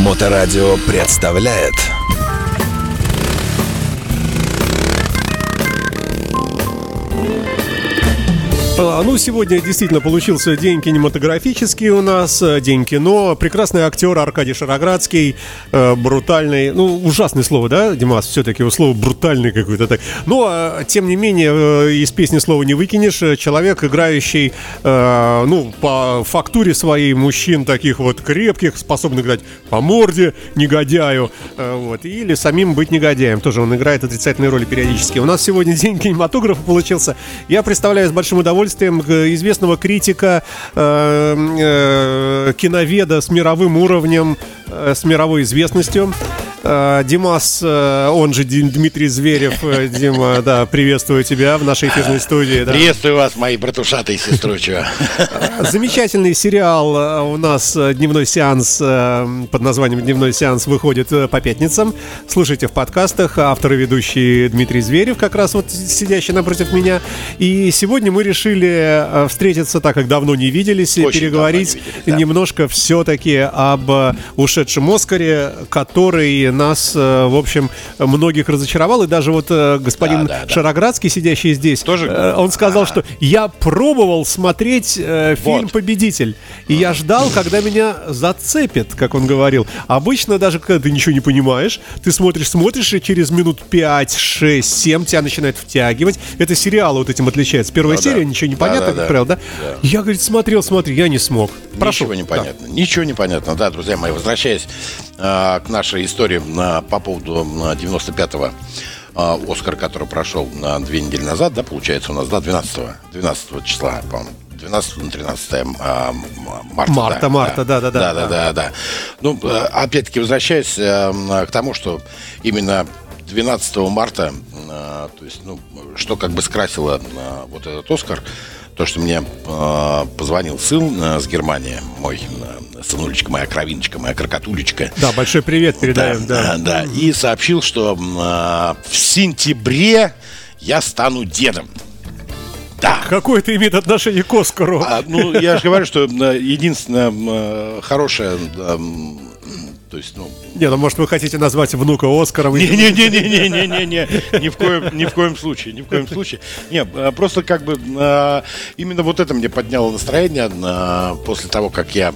Моторадио представляет Ну, сегодня действительно получился день кинематографический у нас, э, день кино. Прекрасный актер Аркадий Шароградский, э, брутальный, ну, ужасное слово, да, Димас, все-таки его слово брутальный какой-то так. Но, а, тем не менее, э, из песни слова не выкинешь. Человек, играющий, э, ну, по фактуре своей мужчин таких вот крепких, способных дать по морде негодяю, э, вот, или самим быть негодяем. Тоже он играет отрицательные роли периодически. У нас сегодня день кинематографа получился. Я представляю с большим удовольствием э, известного критика, э, э, киноведа с мировым уровнем, с мировой известностью. Э, Димас, э, он же Дмитрий Зверев. Э, Дима, да, приветствую тебя в нашей эфирной студии. да. Приветствую вас, мои братушатые сестручи. Замечательный сериал у нас дневной сеанс под названием Дневной сеанс выходит по пятницам. Слушайте в подкастах. Автор и ведущий Дмитрий Зверев, как раз вот сидящий напротив меня. И сегодня мы решили встретиться, так как давно не виделись, и переговорить не виделись, да. немножко все-таки об ушедшем Оскаре, который нас, э, в общем, многих разочаровал. И даже вот э, господин Да, да, да. Шароградский, сидящий здесь, Тоже э, он сказал, что я пробовал смотреть фильм Вот. «Победитель», и я ждал, когда меня зацепит, как он говорил. Обычно даже когда ты ничего не понимаешь, ты смотришь, смотришь, и через минут 5, 6, 7 тебя начинает втягивать. Это сериалы вот этим отличается. Первая Да-да. серия, ничего не понятно, как Да-да-да. правило, да? Да. Я, говорит, смотрел, смотрел, я не смог. Прошу. Ничего не понятно. Ничего не понятно. Да, друзья мои, возвращаясь к нашей истории э, по поводу э, 95-го э, Оскара, который прошел на две недели назад, да, получается, у нас, да, 12 12 числа, по-моему. 12 на 13 э, марта. Марта, марта, да-да-да. Да, да, да, да. Ну, э, опять-таки, возвращаясь э, к тому, что именно 12 марта, э, то есть, ну, что как бы скрасило э, вот этот Оскар, то, что мне э, позвонил сын э, с Германии, мой э, сынулечка, моя кровиночка, моя крокотулечка. Да, большой привет передаем, да. да, да. И сообщил, что э, в сентябре я стану дедом. Да. Какое это имеет отношение к Оскару? А, ну, я же говорю, что единственное э, хорошее, то есть, ну, Не, ну может вы хотите назвать внука Оскаром? не-не-не-не-не-не-не, ни в коем, ни в коем случае, ни в коем случае. Не, просто как бы именно вот это мне подняло настроение после того, как я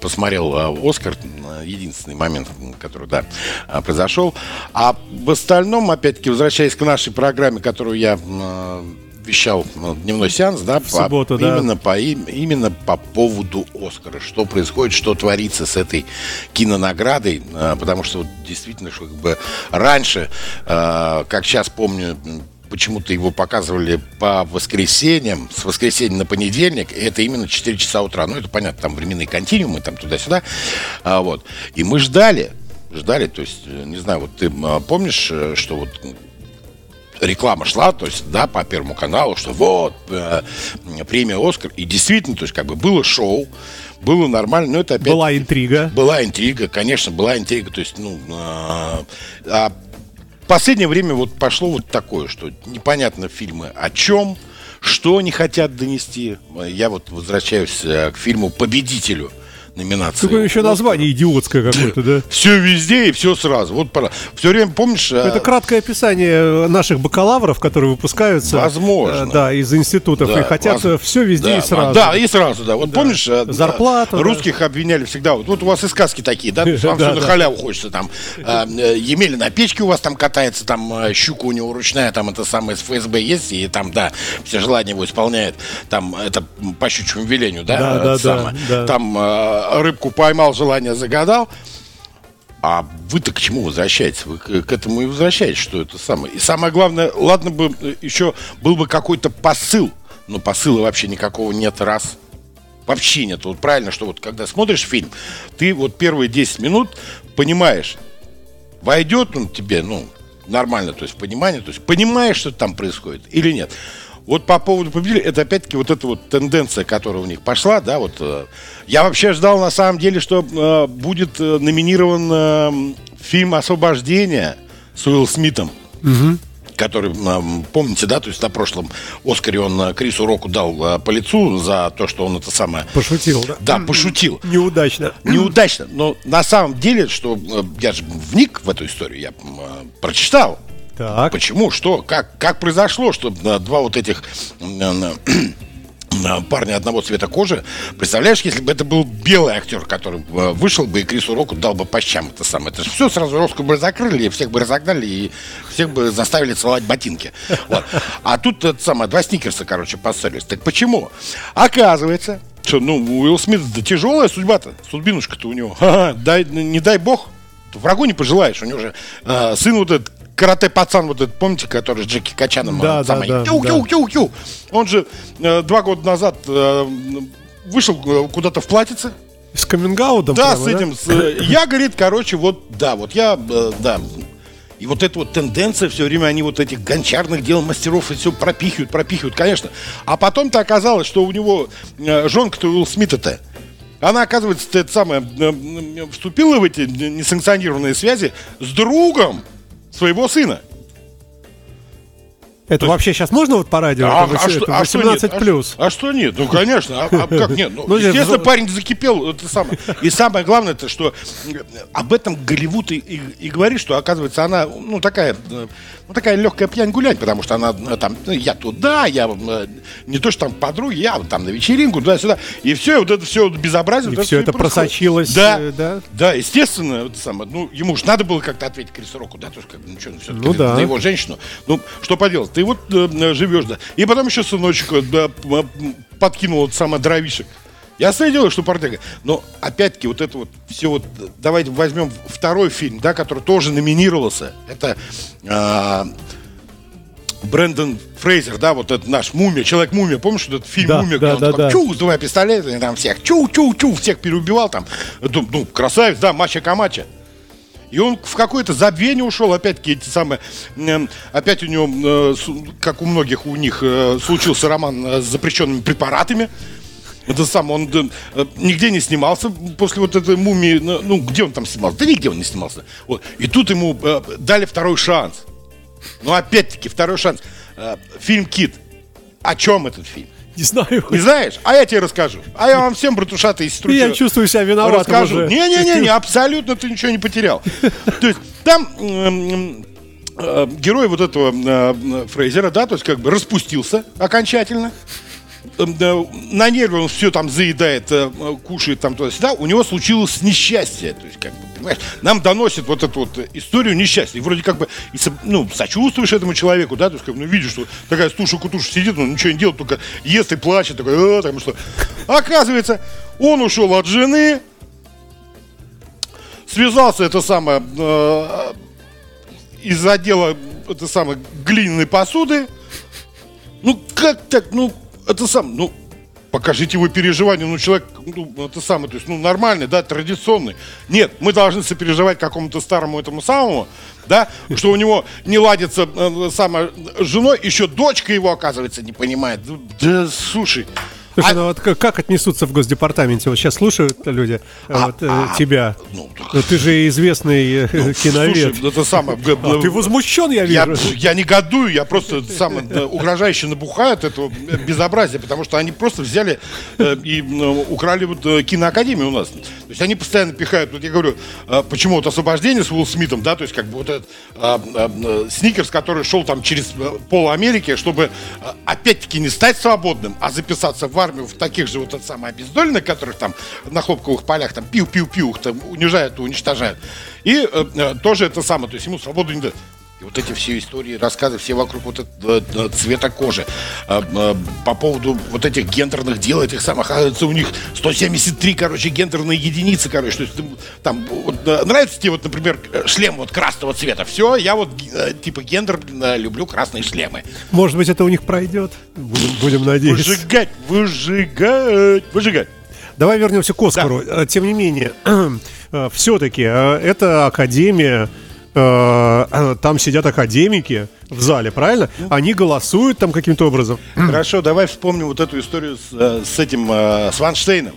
посмотрел Оскар, единственный момент, который, да, произошел. А в остальном, опять-таки, возвращаясь к нашей программе, которую я вещал э, дневной сеанс, да, по- субботу, да. именно по им- именно по поводу Оскара, что происходит, что творится с этой кинонаградой, э, потому что вот действительно, что как бы раньше, э, как сейчас помню, почему-то его показывали по воскресеньям, с воскресенья на понедельник, и это именно 4 часа утра. Ну, это понятно, там временные континуумы, там туда-сюда. А, вот. И мы ждали, ждали, то есть, э, не знаю, вот ты помнишь, э, что вот реклама шла, то есть, да, по Первому каналу, что вот, э, премия «Оскар». И действительно, то есть, как бы было шоу, было нормально, но это опять... Была интрига. Была интрига, конечно, была интрига, то есть, ну... А, а в последнее время вот пошло вот такое, что непонятно фильмы о чем, что они хотят донести. Я вот возвращаюсь э, к фильму «Победителю» номинации. Такое еще название идиотское какое-то, да? Все везде и все сразу. Вот пора. Все время помнишь... Это э, краткое описание наших бакалавров, которые выпускаются. Возможно. э, Да, из институтов. Да, и хотят воз- все везде да, и сразу. Да, и сразу, да. Вот помнишь, э, Зарплата, да. русских обвиняли всегда. Вот, вот у вас и сказки такие, да? Вам Да, все на да. халяву хочется. Там э, э, Емеля на печке у вас там катается, там щука у него ручная, там это самое с ФСБ есть, и там, да, все желания его исполняет. Там это по щучьему велению, да? Да, это да, да, самое. да. Там э, рыбку поймал, желание загадал. А вы-то к чему возвращаетесь? Вы к, этому и возвращаетесь, что это самое. И самое главное, ладно бы э, еще был бы какой-то посыл, но посыла вообще никакого нет раз. Вообще нет. Вот правильно, что вот когда смотришь фильм, ты вот первые 10 минут понимаешь, войдет он тебе, ну, нормально, то есть понимание, то есть понимаешь, что там происходит или нет. Вот по поводу победителя, это опять-таки вот эта вот тенденция, которая у них пошла, да, вот. э, Я вообще ждал на самом деле, что э, будет э, номинирован э, фильм «Освобождение» с Уилл Смитом. который, м, помните, да, то есть на прошлом Оскаре он э, Крису Року дал э, по лицу за то, что он это самое... Пошутил, да? Да, пошутил. Неудачно. Неудачно. Но на самом деле, что э, я же вник в эту историю, я э, прочитал. Так. Почему? Что? Как, как произошло, что э, два вот этих э, парня одного цвета кожи, представляешь, если бы это был белый актер, который э, вышел бы и Крису Року дал бы по щам это самое. Это же все сразу Роску бы закрыли, всех бы разогнали и всех бы заставили целовать ботинки. Вот. А тут это самое, два сникерса, короче, поссорились. Так почему? Оказывается, что, ну, у Уилл Смита да тяжелая судьба-то, судьбинушка-то у него. Ха-ха, дай, не дай бог, врагу не пожелаешь. У него же э, сын вот этот карате-пацан, вот этот, помните, который с Джеки Качаном? Да, да, да, кью, да. кью, кью, кью. Он же э, два года назад э, вышел э, куда-то в платьице. С камингаудом Да, прямо, с этим. с, э, я, говорит, короче, вот, да, вот я, э, да. И вот эта вот тенденция, все время они вот этих гончарных дел мастеров и все пропихивают, пропихивают, конечно. А потом-то оказалось, что у него э, жонка-то Уилл Смита-то, она, оказывается, это самое, вступила в эти несанкционированные связи с другом своего сына. Это вообще сейчас можно вот по радио? А, Это а это а что 18 нет? А плюс. что- А, что нет? Ну, конечно. А, а как нет? Ну, Ну, нет, естественно, ну- парень закипел. Это самое. И самое главное, это что э, об этом Голливуд и, и- и говорит, что, оказывается, она, ну, такая, э, ну, такая легкая пьянь гулять, потому что она э, там, ну, я туда, я не то, что там подруги, я там на вечеринку, туда-сюда. И все, вот это все безобразие. И вот всё это происходит. просочилось, Да, да? да, естественно, это самое, ну, ему же надо было как-то ответить Крису Року, да, тоже как бы, ну, что, все-таки Ну да. на его женщину. Ну, что поделать, ты вот э, живешь, да. И потом еще сыночек э, да, подкинул вот самое дровишек. Ясное дело, что партега. Но опять-таки вот это вот все вот, э, давайте возьмем второй фильм, да, который тоже номинировался. Это а, Брэндон Фрейзер, да, вот этот наш мумия, человек-мумия, помнишь вот этот фильм Да, «Мумия», да, где он да, такой, да. чу, с двумя пистолетами, там всех, чу-чу-чу, всех переубивал там. Ну, ну, красавец, да, мача-камача. И он в какое-то забвение ушел, опять-таки, эти самые, эм, опять у него, э, как у многих у них, э, случился роман э, с запрещенными препаратами. Это сам, он э, нигде не снимался после вот этой мумии, ну, ну, где он там снимался? Да нигде он не снимался. Вот. И тут ему э, дали второй шанс. Ну, опять-таки, второй шанс. Э, фильм «Кит». О чем этот фильм? Не знаю. Не знаешь? А я тебе расскажу. А я вам всем, братушата и сестру, Я чувствую себя виноватым расскажу. Не-не-не, абсолютно ты ничего не потерял. То есть там э, герой вот этого э, Фрейзера, да, то есть как бы распустился окончательно. Э, да, На нерве он все там заедает, э, э, кушает там туда-сюда. У него случилось несчастье. То есть, как бы, понимаешь, нам доносит вот эту вот историю несчастья. И вроде как бы, и ну, сочувствуешь этому человеку, да, то есть, как, ну, видишь, что такая стуша-кутуша сидит, он ничего не делает, только ест и плачет, такой, «А, там что. Оказывается, он ушел от жены, связался это самое э, из отдела это самое глиняной посуды. Ну как так, ну это сам, ну покажите его переживания, ну человек, ну это самое, то есть ну нормальный, да, традиционный. Нет, мы должны сопереживать какому-то старому этому самому, да, что у него не ладится э, самое с женой, еще дочка его оказывается не понимает. Да слушай. Слушай, а- ну вот как, отнесутся в Госдепартаменте? Вот сейчас слушают люди э, А- вот, э, а- тебя. ну, так- Ну, ты же известный э, киновед. Слушай, это самое. А, ты возмущен, я Я, вижу. я негодую, я просто сам да, угрожающе набухаю от этого безобразия, потому что они просто взяли э, и э, украли вот э, киноакадемию у нас. То есть они постоянно пихают, вот я говорю, э, почему вот освобождение с Уилл Смитом, да, то есть как бы вот этот э, э, э, Сникерс, который шел там через э, пол Америки, чтобы э, опять-таки не стать свободным, а записаться в армию в таких же вот это самое обездоленных, которых там на хлопковых полях там пиу-пиу-пиу там унижают и уничтожают. И э, э, тоже это самое, то есть ему свободу не дают. И вот эти все истории, рассказы, все вокруг вот этого э, цвета кожи. Э, э, По поводу вот этих гендерных дел, этих самых, оказывается, у них 173, короче, гендерные единицы, короче. То есть там, вот, э, нравится тебе, вот, например, э, шлем вот красного цвета. Все, я вот, э, типа, гендер, э, люблю красные шлемы. Может быть, это у них пройдет. Будем, будем надеяться. Выжигать, выжигать, выжигать. Давай вернемся к Оскару. Э, Тем не менее, все-таки это академия. Э, э, Там сидят академики в зале, правильно? Они голосуют там каким-то образом. Хорошо, давай вспомним вот эту историю с, э, с этим, э, с Ванштейном.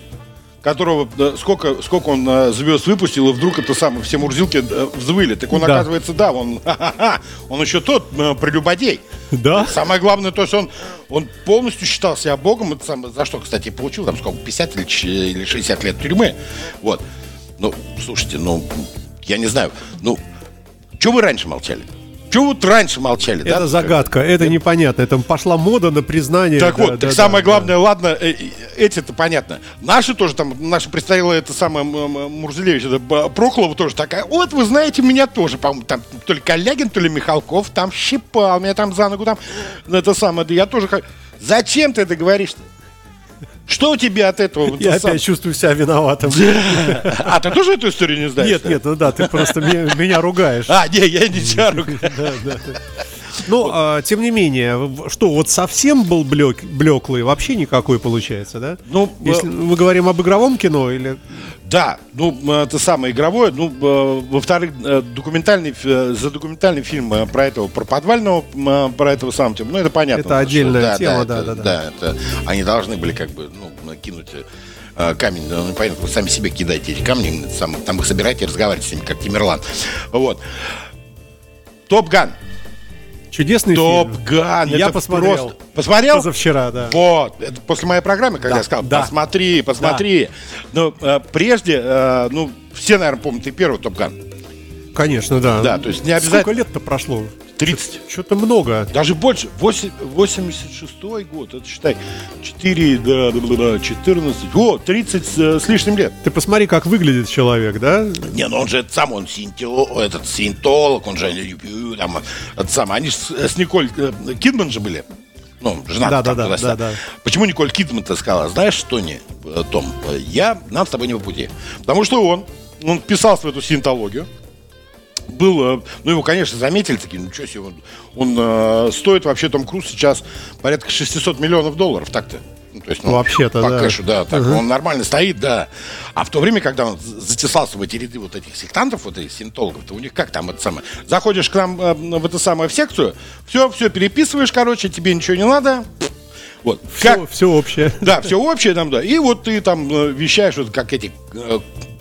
которого сколько, сколько он звезд выпустил, и вдруг это самое, все мурзилки взвыли. Так он, Да. оказывается, да, он, он еще тот прелюбодей. Да? Самое главное, то есть он, он полностью считал себя богом, это самое, за что, кстати, получил там сколько, 50 или, ч- или 60 лет тюрьмы. Вот. Ну, слушайте, ну, я не знаю, ну, что вы раньше молчали? Чего вот раньше молчали? Это да? загадка, это непонятно. Это пошла мода на признание. Так да, вот, да, так да, самое да. главное, ладно, э, э, эти-то понятно. Наши тоже там, наша представила это самое Мурзелевич, это Прохлова тоже такая. Вот, вы знаете, меня тоже, по-моему, там то ли Калягин, то ли Михалков там щипал меня там за ногу, там, это самое, да я тоже... х- Зачем ты это говоришь-то? Что у тебя от этого? Я сам- опять чувствую себя виноватым. А, ты тоже эту историю не знаешь? Нет, нет, ну да, ты просто ме- меня ругаешь. А, не, я не тебя ругаю. Ну, а, тем не менее, что, вот совсем был блек, блеклый, вообще никакой получается, да? Ну, Если мы говорим об игровом кино или... Да, ну это самое игровое. Ну, э, во-вторых, э, документальный, э, за документальный фильм э, про этого, про подвального, э, про этого самого, ну это понятно. Это что- отдельная тема, это- да, да, да. Да, это, они должны были как бы, ну, кинуть э, камень, ну, понятно, вы сами себе кидаете эти камни, сам, там их собираете и разговариваете с ними, как Тамерлан. Вот. Top Gun. Чудесный Топ фильм. Gun. Я посмотрел. просто- Посмотрел? Позавчера, да. Вот, это после моей программы, когда Да, я сказал, да. посмотри, посмотри. Но э, прежде, э, ну, все, наверное, помнят и первый Top Gun. Конечно, да. Да, то есть не обязательно- Сколько лет-то прошло? 30. Что-то много. Даже больше. 8, 86 год, это считай, 4, да, да, да, да, 14, о, 30 с, э, с лишним лет. Ты посмотри, как выглядит человек, да? Не, ну он же это сам, он синтео- этот синтолог, он же там, это сам, они ж с, Николь э, Кидман же были. Ну, жена Да, да, да, да, да. Почему Николь Кидман-то сказала, знаешь что, не, э, Том, я, нам с тобой не по пути. Потому что он, он писался в эту синтологию, был, э, ну его, конечно, заметили, такие, ну что себе, он, он э, стоит вообще Том Круз сейчас порядка 600 миллионов долларов, так-то. Ну, то есть, ну, Вообще-то, по да. кэшу, да, так, он нормально стоит, да. А в то время, когда он затесался в эти ряды вот этих сектантов, вот этих синтологов, то у них как там это самое, заходишь к нам э, в эту самую в секцию, все, все переписываешь, короче, тебе ничего не надо, вот. Все, все общее. Да, все общее там, да. И вот ты там э, вещаешь, вот как эти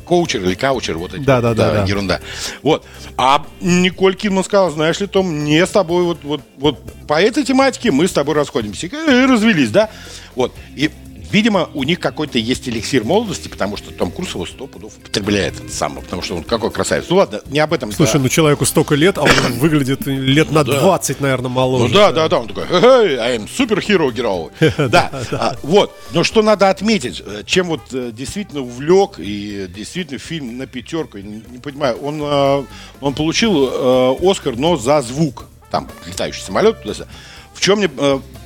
коучеры или каучеры, вот эти. Да, да, да, да. Ерунда. Вот. А Николь Кидман сказала, знаешь ли, Том, не с тобой вот, вот, вот по этой тематике мы с тобой расходимся. И развелись, да? Вот. И Видимо, у них какой-то есть эликсир молодости, потому что Том Круз его сто пудов употребляет это самое, потому что он какой красавец. Ну ладно, не об этом. Слушай, да. ну человеку столько лет, а он выглядит лет на 20, наверное, Ну моложе. да, да, да, он такой, «Хе-хей, I am superhero. Да, а, вот. Но что надо отметить, э, чем вот э, действительно увлек и действительно фильм на пятерку, не понимаю, он, э, он получил Оскар, но за звук, там летающий самолет, туда-сюда. В чем мне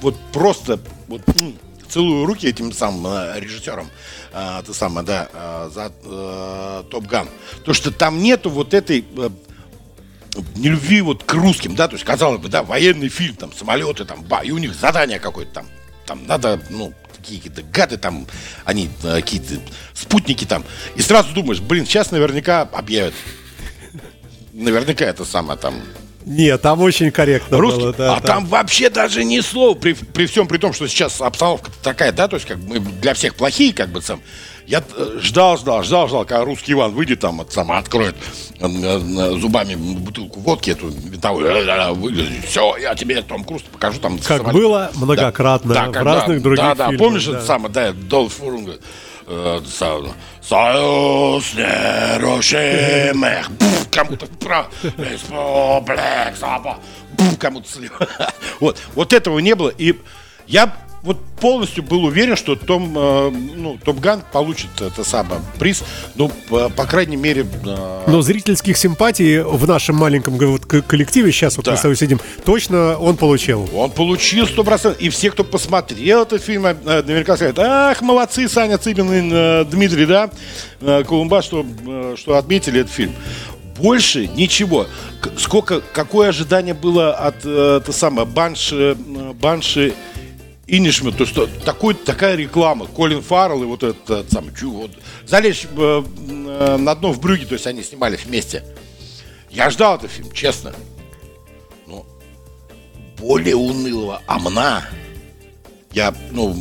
вот просто вот, целую руки этим самым э, режиссерам, э, ты самое, да, э, за э, Топ Ган. То, что там нету вот этой э, нелюбви вот к русским, да, то есть, казалось бы, да, военный фильм, там, самолеты, там, ба, и у них задание какое-то там, там надо, ну, какие-то гады там, они э, какие-то спутники там, и сразу думаешь, блин, сейчас наверняка объявят, наверняка это самое там, Нет, там очень корректно русский, было. да, а да. там вообще даже ни слова, при, при всем при том, что сейчас обстановка такая, да, то есть как бы мы для всех плохие, как бы сам. Я э, ждал, ждал, ждал, ждал, когда русский Иван выйдет там, это сам, откроет э, э, зубами бутылку водки эту винтовую, все, я тебе Том Круз покажу там. Как самолет». было многократно в когда- разных других Да, да, фильмах, помнишь да. это самое, да, Долф Фурун самое, Союз нерушимых, кому-то вправо, республик, Запад, кому-то слева. Вот, вот этого не было, и я вот полностью был уверен, что Том, э, ну, Топ Ган получит это самое приз, ну, по, по крайней мере, э, Но зрительских симпатий в нашем маленьком вот коллективе, сейчас вот Да. мы с тобой сидим, точно он получил. Он получил 100%. И все, кто посмотрел этот фильм, э, наверняка скажут, ах, молодцы, Саня Цыбин и э, Дмитрий, да, э, Колумба, что, что отметили этот фильм. Больше ничего. Сколько, какое ожидание было от э, это самое, Банши, Банши Инишма, то есть такой, такая реклама, Колин Фаррелл и вот этот, самый, чу, вот, залезть э, э, на дно в брюге, то есть они снимались вместе. Я ждал этот фильм, честно. Но более унылого Амна я, ну,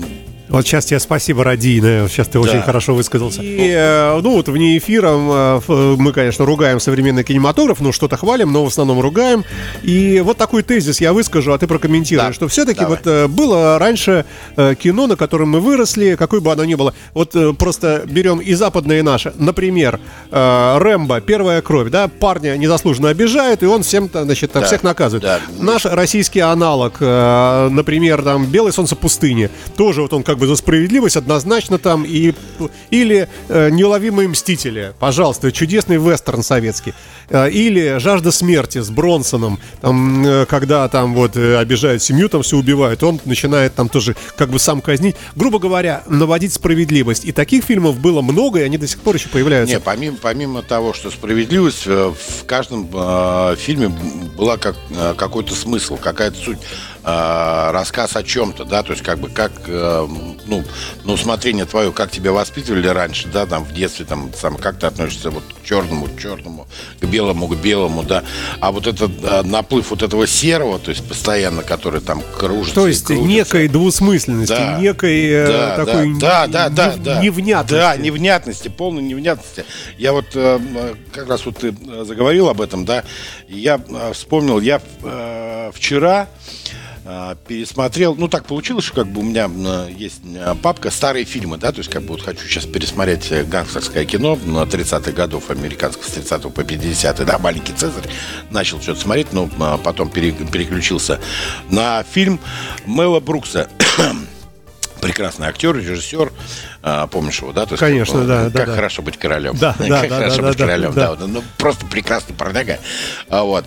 Вот сейчас тебе спасибо, Радийная. Сейчас ты да. очень хорошо высказался. И, э, ну, вот вне эфира э, мы, конечно, ругаем современный кинематограф, ну, что-то хвалим, но в основном ругаем. И вот такой тезис я выскажу, а ты прокомментируешь, да. что все-таки Давай. вот э, было раньше кино, на котором мы выросли, какой бы оно ни было. Вот просто берем и западное, и наше. Например, Рэмбо, первая кровь, да, парня незаслуженно обижают, и он всем, значит, да. всех наказывает. Да. Наш российский аналог, например, там, Белое солнце пустыни, тоже вот он как как бы за справедливость однозначно там и или э, неуловимые мстители, пожалуйста, чудесный вестерн советский, э, или жажда смерти с Бронсоном, там, э, когда там вот э, обижают семью, там все убивают, он начинает там тоже как бы сам казнить, грубо говоря, наводить справедливость. И таких фильмов было много, и они до сих пор еще появляются. Не, помимо помимо того, что справедливость э, в каждом э, фильме была как э, какой-то смысл, какая-то суть э, рассказ о чем-то, да, то есть как бы как, э, ну, на усмотрение твое, как тебя воспитывали раньше, да, там в детстве, там, сам, как ты относишься вот к черному, к черному, к белому, к белому, да, а вот этот э, наплыв вот этого серого, то есть постоянно, который там кружится. То есть некой двусмысленности, да, некой э, да, такой да, да, да, не, да, невнятности. Да, невнятности, полной невнятности. Я вот э, как раз вот ты заговорил об этом, да, я э, вспомнил, я э, вчера а, пересмотрел, ну так получилось, что как бы у меня есть папка старые фильмы, да, то есть как бы вот хочу сейчас пересмотреть э, гангстерское кино на 30-х годов американского с 30 по 50 да, маленький Цезарь, начал что-то смотреть, но а, потом переключился на фильм Мэла Брукса. Прекрасный актер, режиссер, а, помнишь его, да? То есть, Конечно, как, да. Как да, хорошо да. быть королем. Да, как да, хорошо да, быть да, королем, да. да. Ну, просто прекрасный продага. А, вот.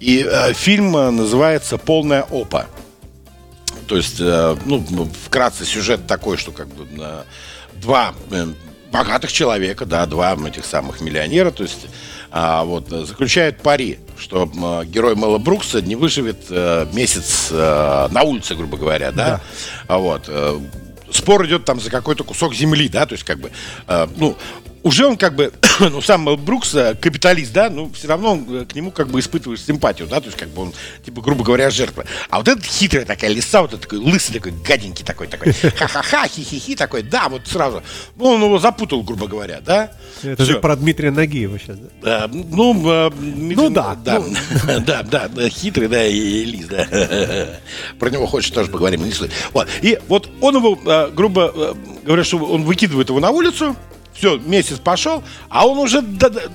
И а, фильм называется «Полная опа». То есть, э, ну, вкратце сюжет такой, что как бы э, два э, богатых человека, да, два этих самых миллионера, то есть а, вот, заключают пари, что а, герой Мэла Брукса не выживет а, месяц а, на улице, грубо говоря, да, да. А, вот. А, спор идет там за какой-то кусок земли, да, то есть как бы, а, ну, уже он как бы, ну, сам Брукс, э, капиталист, да, ну, все равно э, к нему как бы испытываешь симпатию, да, то есть как бы он, типа, грубо говоря, жертва. А вот этот хитрая такая лиса, вот этот такой лысый такой, гаденький такой, такой, ха-ха-ха, хи-хи-хи такой, да, вот сразу. Ну, он его запутал, грубо говоря, да. Это Все. же про Дмитрия Нагиева сейчас, да? ну, э, ну, да. Да, ну. да, да, да, хитрый, да, и, лис, да. Про него хочешь тоже поговорим, не Вот. И вот он его, грубо говоря, что он выкидывает его на улицу, все, месяц пошел, а он уже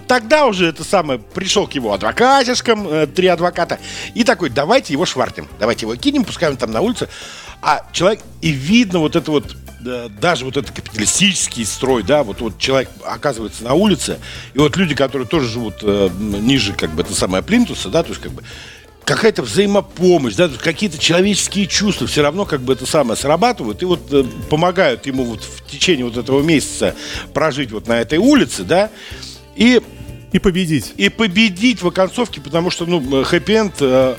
тогда уже это самое пришел к его адвокатишкам, э, три адвоката, и такой, давайте его швартим, давайте его кинем, пускай он там на улице. А человек, и видно вот это вот, даже вот этот капиталистический строй, да, вот, вот человек оказывается на улице, и вот люди, которые тоже живут э, ниже, как бы, это самое Плинтуса, да, то есть, как бы, какая-то взаимопомощь, да, какие-то человеческие чувства все равно как бы это самое срабатывают и вот э, помогают ему вот в течение вот этого месяца прожить вот на этой улице, да, и и победить. И победить в оконцовке, потому что, ну, хэппи-энд э,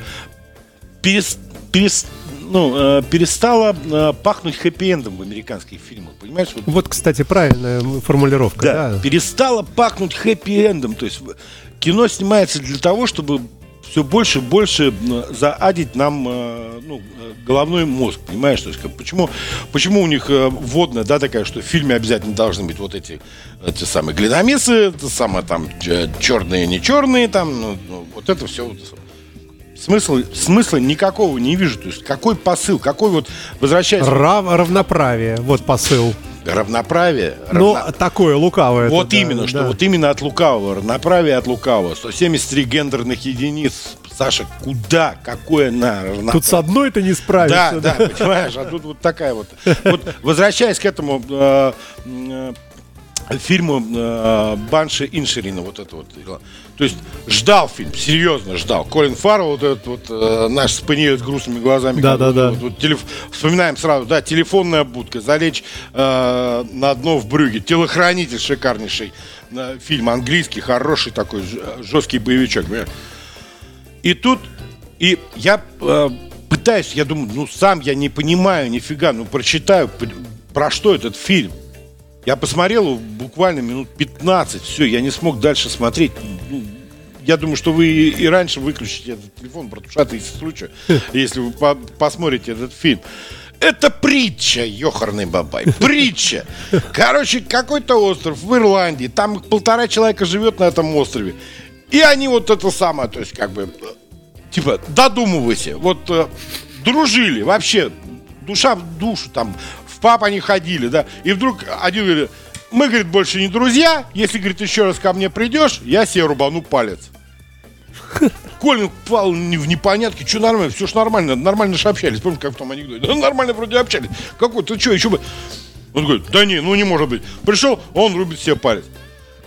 перес, перес, ну, э, перестала э, пахнуть хэппи-эндом в американских фильмах, понимаешь? Вот, вот кстати, правильная формулировка. Да, да. перестала пахнуть хэппи-эндом, то есть кино снимается для того, чтобы все больше и больше заадить нам э, ну, головной мозг, понимаешь? То есть, почему, почему у них э, вводная, да, такая, что в фильме обязательно должны быть вот эти, эти самые глиномесы, это самое там черные, не черные, там, ну, ну, вот это все. Вот, смысла, смысла никакого не вижу. То есть какой посыл, какой вот возвращаясь... Рав, равноправие, вот посыл равноправие. Ну, равно... такое лукавое. Вот это, именно, да, что да. вот именно от лукавого, равноправие от лукавого. 173 гендерных единиц. Саша, куда? Какое на равноправие? Тут с одной ты не справишься. Да, да, понимаешь, а тут вот такая вот. Вот возвращаясь к этому э, э, фильму э, Банши Иншерина, вот это вот. То есть ждал фильм, серьезно ждал. Колин Фаррелл, вот этот вот э, наш спаниель с грустными глазами. Да, да, да. Вот, вот, телеф... Вспоминаем сразу, да, телефонная будка, залечь э, на дно в брюге, телохранитель шикарнейший э, фильм, английский, хороший такой, жесткий боевичок. И тут, и я э, пытаюсь, я думаю, ну сам я не понимаю нифига, ну прочитаю, про что этот фильм. Я посмотрел буквально минут 15, все, я не смог дальше смотреть. Ну, я думаю, что вы и раньше выключите этот телефон, братушата, из случая, если вы по посмотрите этот фильм. Это притча, ёхарный бабай, притча. Короче, какой-то остров в Ирландии, там полтора человека живет на этом острове. И они вот это самое, то есть как бы, типа, додумывайся, вот э, дружили вообще, душа в душу, там, пап они ходили, да, и вдруг один говорит, мы, говорит, больше не друзья, если, говорит, еще раз ко мне придешь, я себе рубану палец. Колин пал в непонятке, что нормально, все ж нормально, нормально же общались. Помните, как в том анекдоте? Да нормально вроде общались. Какой, ты что, еще бы... Он говорит, да не, ну не может быть. Пришел, он рубит себе палец.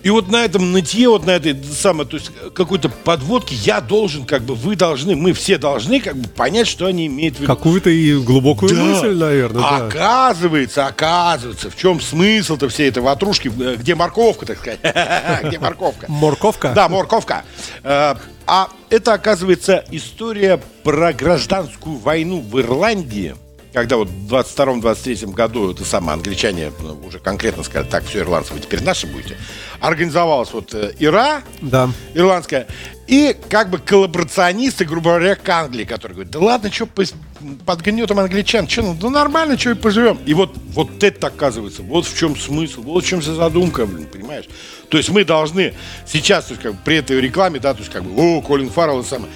И вот на этом нытье, вот на этой самой, то есть какой-то подводке я должен, как бы, вы должны, мы все должны, как бы, понять, что они имеют в виду. Какую-то и глубокую Да. мысль, наверное, да. Оказывается, оказывается, в чем смысл-то всей этой ватрушки, э, где морковка, так сказать, где морковка. Морковка? Да, морковка. Э, А это, оказывается, история про гражданскую войну в Ирландии, когда вот в 22-23 году это самое англичане ну, уже конкретно сказали, так, все, ирландцы, вы теперь наши будете. Организовалась вот э, ИРА, Да. ирландская, и как бы коллаборационисты, грубо говоря, к Англии, которые говорят, да ладно, что под гнетом англичан, что, ну да нормально, что и поживем. И вот, вот это оказывается, вот в чем смысл, вот в чем вся задумка, блин, понимаешь? То есть мы должны сейчас, то есть как бы при этой рекламе, да, то есть как бы, о, Колин Фаррелл, это самое.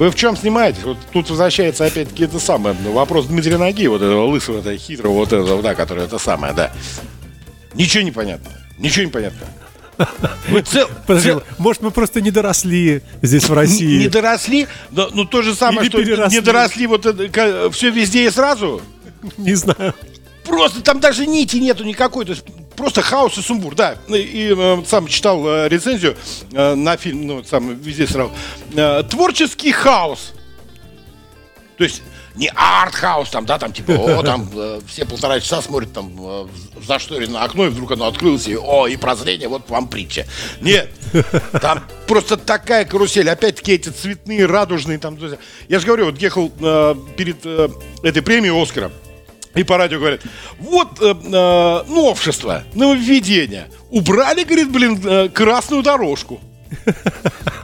Вы в чем снимаетесь? Вот тут возвращается опять-таки это самое, ну, вопрос Дмитрия Ноги, вот этого лысого, этого хитрого, вот этого, да, который это самое, да. Ничего не понятно, ничего не понятно. Вы цел- Подожди, цел- может, мы просто не доросли здесь в не, России? не доросли, но ну, то же самое, Или что переросли. не доросли вот это, все везде и сразу. Не знаю. Просто там даже нити нету никакой, то есть просто хаос и сумбур, да. И, и, э, сам читал э, рецензию э, на фильм, ну сам везде сразу. Творческий хаос. То есть не арт-хаус там, да, там типа, о, там э, все полтора часа смотрят там э, в зашторенное окно, и вдруг оно открылось, и о, и прозрение, вот вам притча. Нет, там просто такая карусель, опять-таки эти цветные, радужные там. Я же говорю, вот ехал э, перед э, этой премией Оскара, и по радио говорят, вот э, э, новшество, нововведение. Убрали, говорит, блин, э, красную дорожку.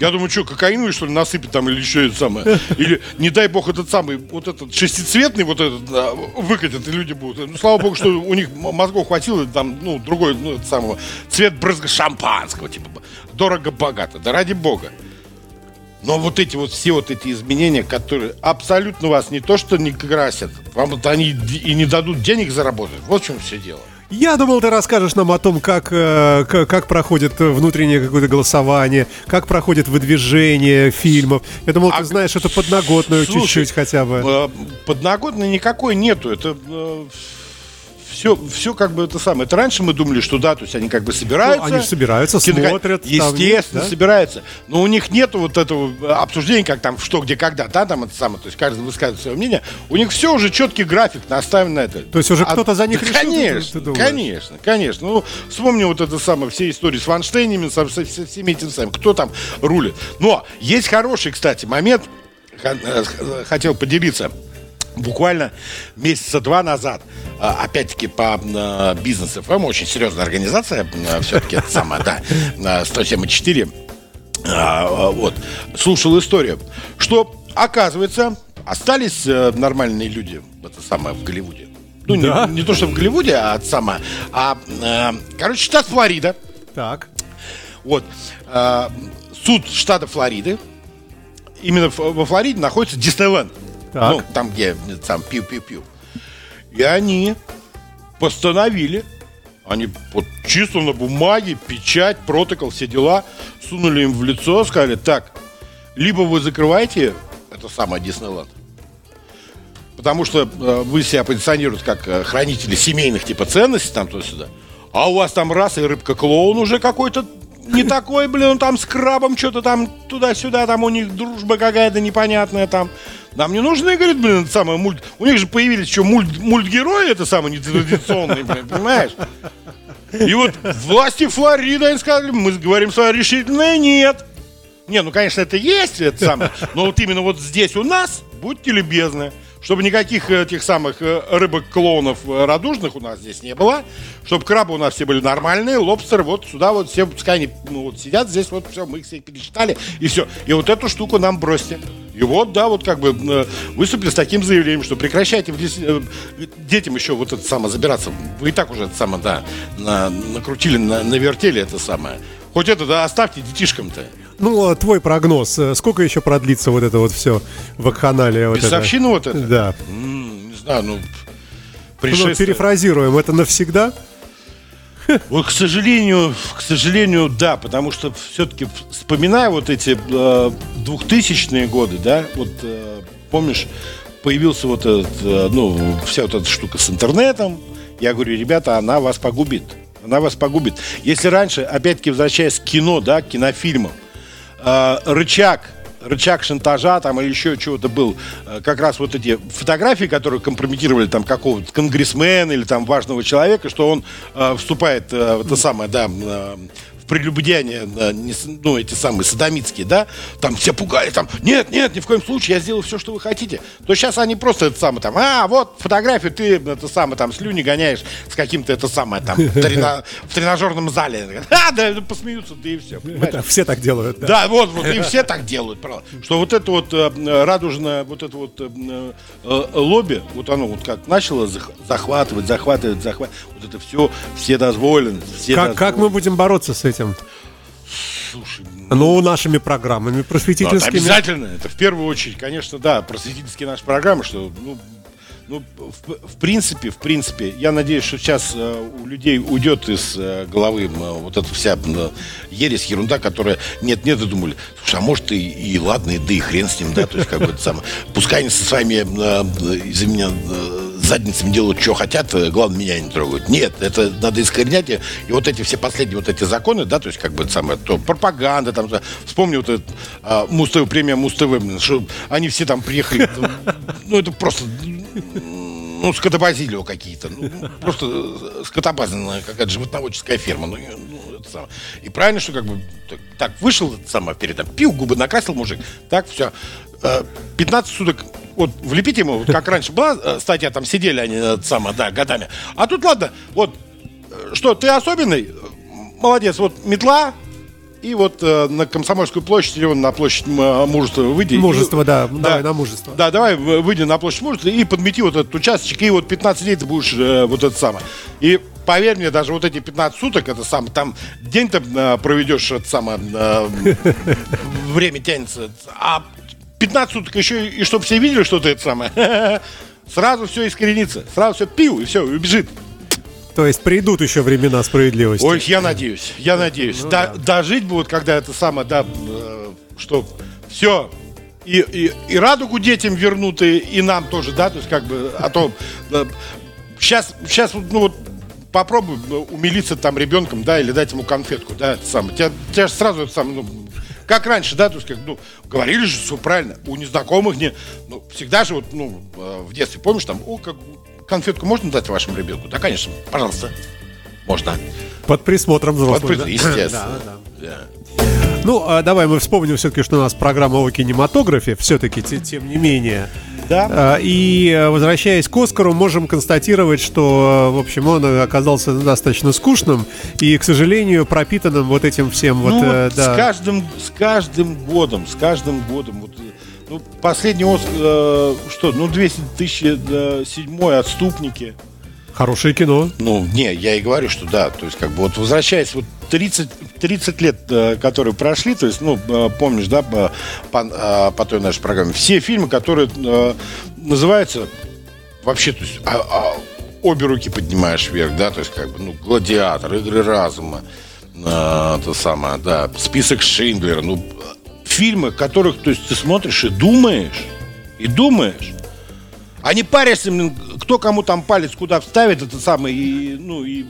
Я думаю, что, кокаиновый, что ли, насыпят там или еще это самое? Или, не дай бог, этот самый, вот этот шестицветный вот этот да, выкатят, и люди будут. Ну, слава богу, что у них мозгов хватило, там, ну, другой, ну, самого, цвет брызга шампанского, типа, дорого-богато, да ради бога. Но вот эти вот все вот эти изменения, которые абсолютно вас не то что не красят, вам вот они и не дадут денег заработать. Вот в чем все дело. Я думал, ты расскажешь нам о том, как, э, к- как проходит внутреннее какое-то голосование, как проходит выдвижение фильмов. Я думал, ты А, знаешь эту подноготную чуть-чуть хотя бы. Э, Подноготной никакой нету. Это все, все как бы это самое. Это раньше мы думали, что да, то есть они как бы собираются. Ну, они собираются, кино- смотрят, там, Естественно, да? собираются. Но у них нету вот этого обсуждения, как там что, где, когда, да, там это самое. То есть каждый высказывает свое мнение. У них все уже четкий график наставлен на это. То есть уже кто-то за них да, решил, ты- Конечно, ты думаешь? конечно, конечно. Ну, вспомни вот это самое, все истории с Ванштейнами, со, со- со всеми этими самыми, кто там рулит. Но есть хороший, кстати, момент, э, х- хотел поделиться. Буквально месяца два назад, а, опять-таки по э, бизнес ФМ, очень серьезная организация, все-таки это самое, да, э, 107,4, а, а, вот, слушал историю, что, оказывается, остались э, нормальные люди, это самое, в Голливуде. Ну, не- Да? не, то, что в Голливуде, а самое, а, э, короче, штат Флорида, Так. вот, э, суд штата Флориды, именно во Флориде находится Диснейленд. Так. Ну, там, где там пиу-пиу-пиу. И они постановили, они вот чисто на бумаге, печать, протокол, все дела, сунули им в лицо, сказали, так, либо вы закрываете это самое Диснейленд, потому что э, вы себя позиционируете как э, хранители семейных типа ценностей там туда-сюда, а у вас там раз и рыбка-клоун уже какой-то не такой, блин, он там с крабом что-то там туда-сюда, там у них дружба какая-то непонятная там. Нам не нужны, говорит, блин, это самое мульт. У них же появились еще мульт, мультгерои, это самое нетрадиционные, блин, понимаешь? И вот власти Флориды они сказали, мы говорим с вами решительно нет. Не, ну, конечно, это есть, это самое, но вот именно вот здесь у нас будьте любезны, чтобы никаких этих самых э, рыбок-клоунов э, радужных у нас здесь не было, чтобы крабы у нас все были нормальные, лобстеры вот сюда вот все, пускай они ну, вот сидят здесь, вот все, мы их всех пересчитали, и все. И вот эту штуку нам бросьте. И вот, да, вот как бы э, выступили с таким заявлением, что прекращайте детям еще вот это самое забираться. Вы и так уже это самое, да, на, накрутили, на, навертели это самое. Хоть это, да, оставьте детишкам-то. Ну, а твой прогноз, э, сколько еще продлится вот это вот все вакханалия? Вот Бесовщина вот это? Да. М-м, не знаю, ну... Ну, перефразируем, это навсегда? Вот, к сожалению, к сожалению, да, потому что все-таки вспоминая вот эти э, 2000-е годы, да, вот э, помнишь, появился вот этот, э, ну, вся вот эта штука с интернетом, я говорю, ребята, она вас погубит, она вас погубит. Если раньше, опять-таки, возвращаясь к кино, да, к кинофильмам, э, рычаг рычаг шантажа там или еще чего-то был. Э, как раз вот эти фотографии, которые компрометировали там какого-то конгрессмена или там важного человека, что он э, вступает э, в это самое, да, э, прелюбодеяния, ну, эти самые садомитские, да, там все пугали, там, нет, нет, ни в коем случае, я сделаю все, что вы хотите. То сейчас они просто это самое, там, а, вот фотографию ты, это самое, там, слюни гоняешь с каким-то, это самое, там, в, трена, в тренажерном зале. А, да, посмеются, да и все. Это все так делают. Да, да вот, вот, и все так делают, правда. Что вот это вот э, радужное, вот это вот э, э, лобби, вот оно вот как начало захватывать, захватывать, захватывать, вот это все, все дозволены. Все как, дозволены. как мы будем бороться с этим? Этим? Слушай, ну, нашими программами просветительскими. Да, обязательно. Это в первую очередь, конечно, да, просветительские наши программы, что, ну, ну, в, в принципе, в принципе, я надеюсь, что сейчас э, у людей уйдет из э, головы э, вот эта вся э, ересь, ерунда, которая нет-нет, и думали, слушай, а может и, и ладно, и да и хрен с ним, да, то есть как бы это самое. Пускай они со своими, э, из-за меня, э, задницами делают, что хотят, э, главное, меня не трогают. Нет, это надо искоренять. И вот эти все последние вот эти законы, да, то есть как бы самое, то пропаганда, там, вспомни вот этот а, Муз-ТВ, премия Муз-ТВ, что они все там приехали, ну, это просто ну, скотобазилио какие-то. Ну, просто скотобазная какая-то животноводческая ферма. Ну, ну, это самое. И правильно, что как бы так, так вышел это самое перед пил, губы накрасил мужик. Так, все. 15 э, суток вот влепить ему, как раньше была э, статья, там сидели они э, само, да, годами. А тут ладно, вот, что, ты особенный? Молодец, вот метла, и вот э, на Комсомольскую площадь или на площадь мужества выйди. Мужество, и, да, да, давай на мужество. Да, давай выйди на площадь мужества и подмети вот этот участочек, и вот 15 дней ты будешь э, вот это самое. И поверь мне, даже вот эти 15 суток, это сам, там день ты э, проведешь, это самое, э, время тянется, а 15 суток еще, и чтобы все видели, что ты это самое, сразу все искоренится, сразу все пил, и все, убежит. То есть придут еще времена справедливости. Ой, я надеюсь, я надеюсь. Ну, да, да. Дожить будет, когда это самое, да, э, что все, и, и, и радугу детям вернут, и, и нам тоже, да, то есть как бы, а то сейчас, сейчас, ну вот, попробуй умилиться там ребенком, да, или дать ему конфетку, да, это самое. Тебя, тебя же сразу это самое, ну, как раньше, да, то есть, как, ну, говорили же, все правильно, у незнакомых не, ну, всегда же вот, ну, э, в детстве, помнишь, там, о, как, конфетку можно дать вашему ребенку? Да, конечно, пожалуйста, можно. Под присмотром взрослых, Под, да? Естественно. Да, да. Ну, а давай мы вспомним все-таки, что у нас программа о кинематографе, все-таки, тем не менее. Да. А, и э, возвращаясь к Оскару, можем констатировать, что, в общем, он оказался достаточно скучным и, к сожалению, пропитанным вот этим всем ну, вот. Э, да. С каждым, с каждым годом, с каждым годом, вот, ну, последний Оскар, э, что, ну, 2007 э, отступники. Хорошее кино. Ну, не, я и говорю, что да. То есть, как бы, вот возвращаясь, вот 30, 30 лет, э, которые прошли, то есть, ну, э, помнишь, да, по, по, по той нашей программе, все фильмы, которые называются вообще, то есть, а, а, обе руки поднимаешь вверх, да, то есть, как бы, ну, «Гладиатор», «Игры разума», э, то самое, да, «Список Шиндлера», ну, фильмы, которых, то есть, ты смотришь и думаешь, и думаешь, а не паришься, кто кому там палец куда вставит, это самое, и, ну, и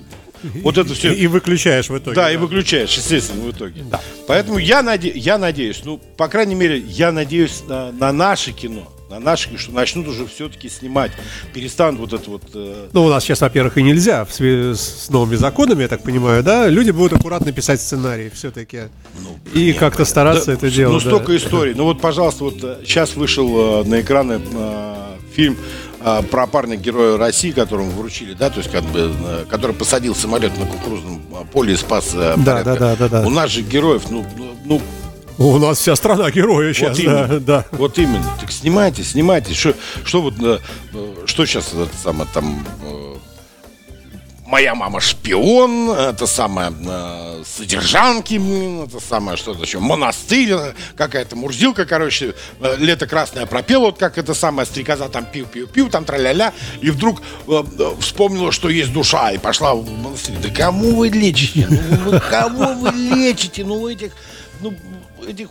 вот это все. И, и выключаешь в итоге. Да, да, и выключаешь, естественно, в итоге. Да. Поэтому я, наде... я надеюсь, ну, по крайней мере, я надеюсь на, на наше кино на наших, что начнут уже все-таки снимать, перестанут вот это вот... Э... Ну, у нас сейчас, во-первых, и нельзя в связи с новыми законами, я так понимаю, да? Люди будут аккуратно писать сценарии все-таки. Ну, и как-то стараться да, это делать. Ну, столько да. историй. Ну, вот, пожалуйста, вот сейчас э, вышел э, на экраны э, фильм э, про парня героя России, которому вручили, да, то есть как бы, э, который посадил самолет на кукурузном поле и спас да, да, да, да, да. У нас же героев, ну, ну У нас вся страна героя сейчас, Вот да, именно. да. Вот именно. Так снимайте, снимайте. Что, что вот, э, э, что сейчас это самое там... э, Моя мама шпион, это самое э, содержанки, это самое что-то еще, монастырь, какая-то мурзилка, короче, э, лето красное пропела, вот как это самое, стрекоза там пиу-пиу-пиу, там тра-ля-ля, и вдруг э, вспомнила, что есть душа, и пошла в монастырь. Да кому вы лечите? Ну, вы кого вы лечите? Ну, этих, ну, этих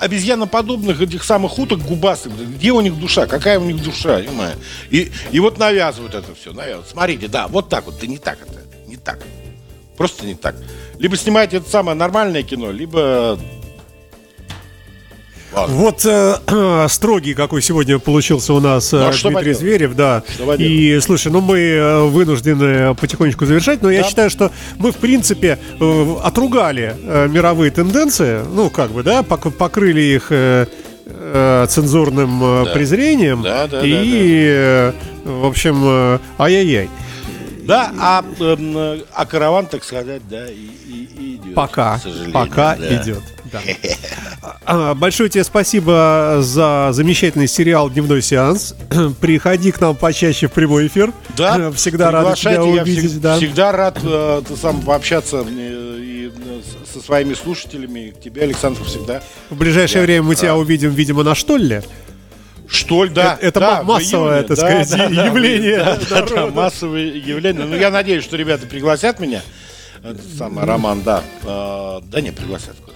обезьяноподобных этих самых уток губастых, где у них душа, какая у них душа, ё-моё. И, и вот навязывают это все, навязывают. Смотрите, да, вот так вот, да не так это, не так. Просто не так. Либо снимайте это самое нормальное кино, либо... Ладно. Вот э, строгий какой сегодня получился у нас э, Ну, а что Дмитрий поделать? Зверев, да. И слушай, ну мы э, вынуждены потихонечку завершать, но я Да. считаю, что мы в принципе э, отругали э, мировые тенденции, ну как бы, да, пок- покрыли их э, э, цензурным э, Да. презрением Да, да, и, э, в общем, э, ай-яй-яй. Да, а, эм, э, а караван, так сказать, да, и, и- и идет. Пока, пока да. идет. да. А, Большое тебе спасибо за замечательный сериал «Дневной сеанс». Приходи к нам почаще в прямой эфир. Да, Всегда рад тебя увидеть. всег- да. Всегда рад э, сам пообщаться э, и э, со своими слушателями. К тебе, Александр, всегда. В ближайшее Я время мы рад. тебя увидим, видимо, на Штолле. Что ли, да. Это- это да, массовое, июне, так да, сказать, да, явление Да, да, да, массовое явление. Ну, я надеюсь, что ребята пригласят меня. Это самое, Роман, да. Э, Да не, пригласят. Э,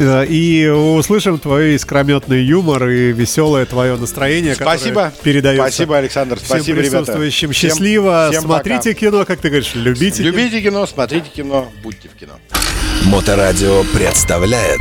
И услышим твой искрометный юмор и веселое твое настроение, которое Спасибо. передается. Спасибо, Александр. Всем Спасибо, ребята. присутствующим Всем- счастливо. всем Смотрите пока. кино, как ты говоришь, любите. Любите кино, смотрите кино, будьте в кино. Моторадио представляет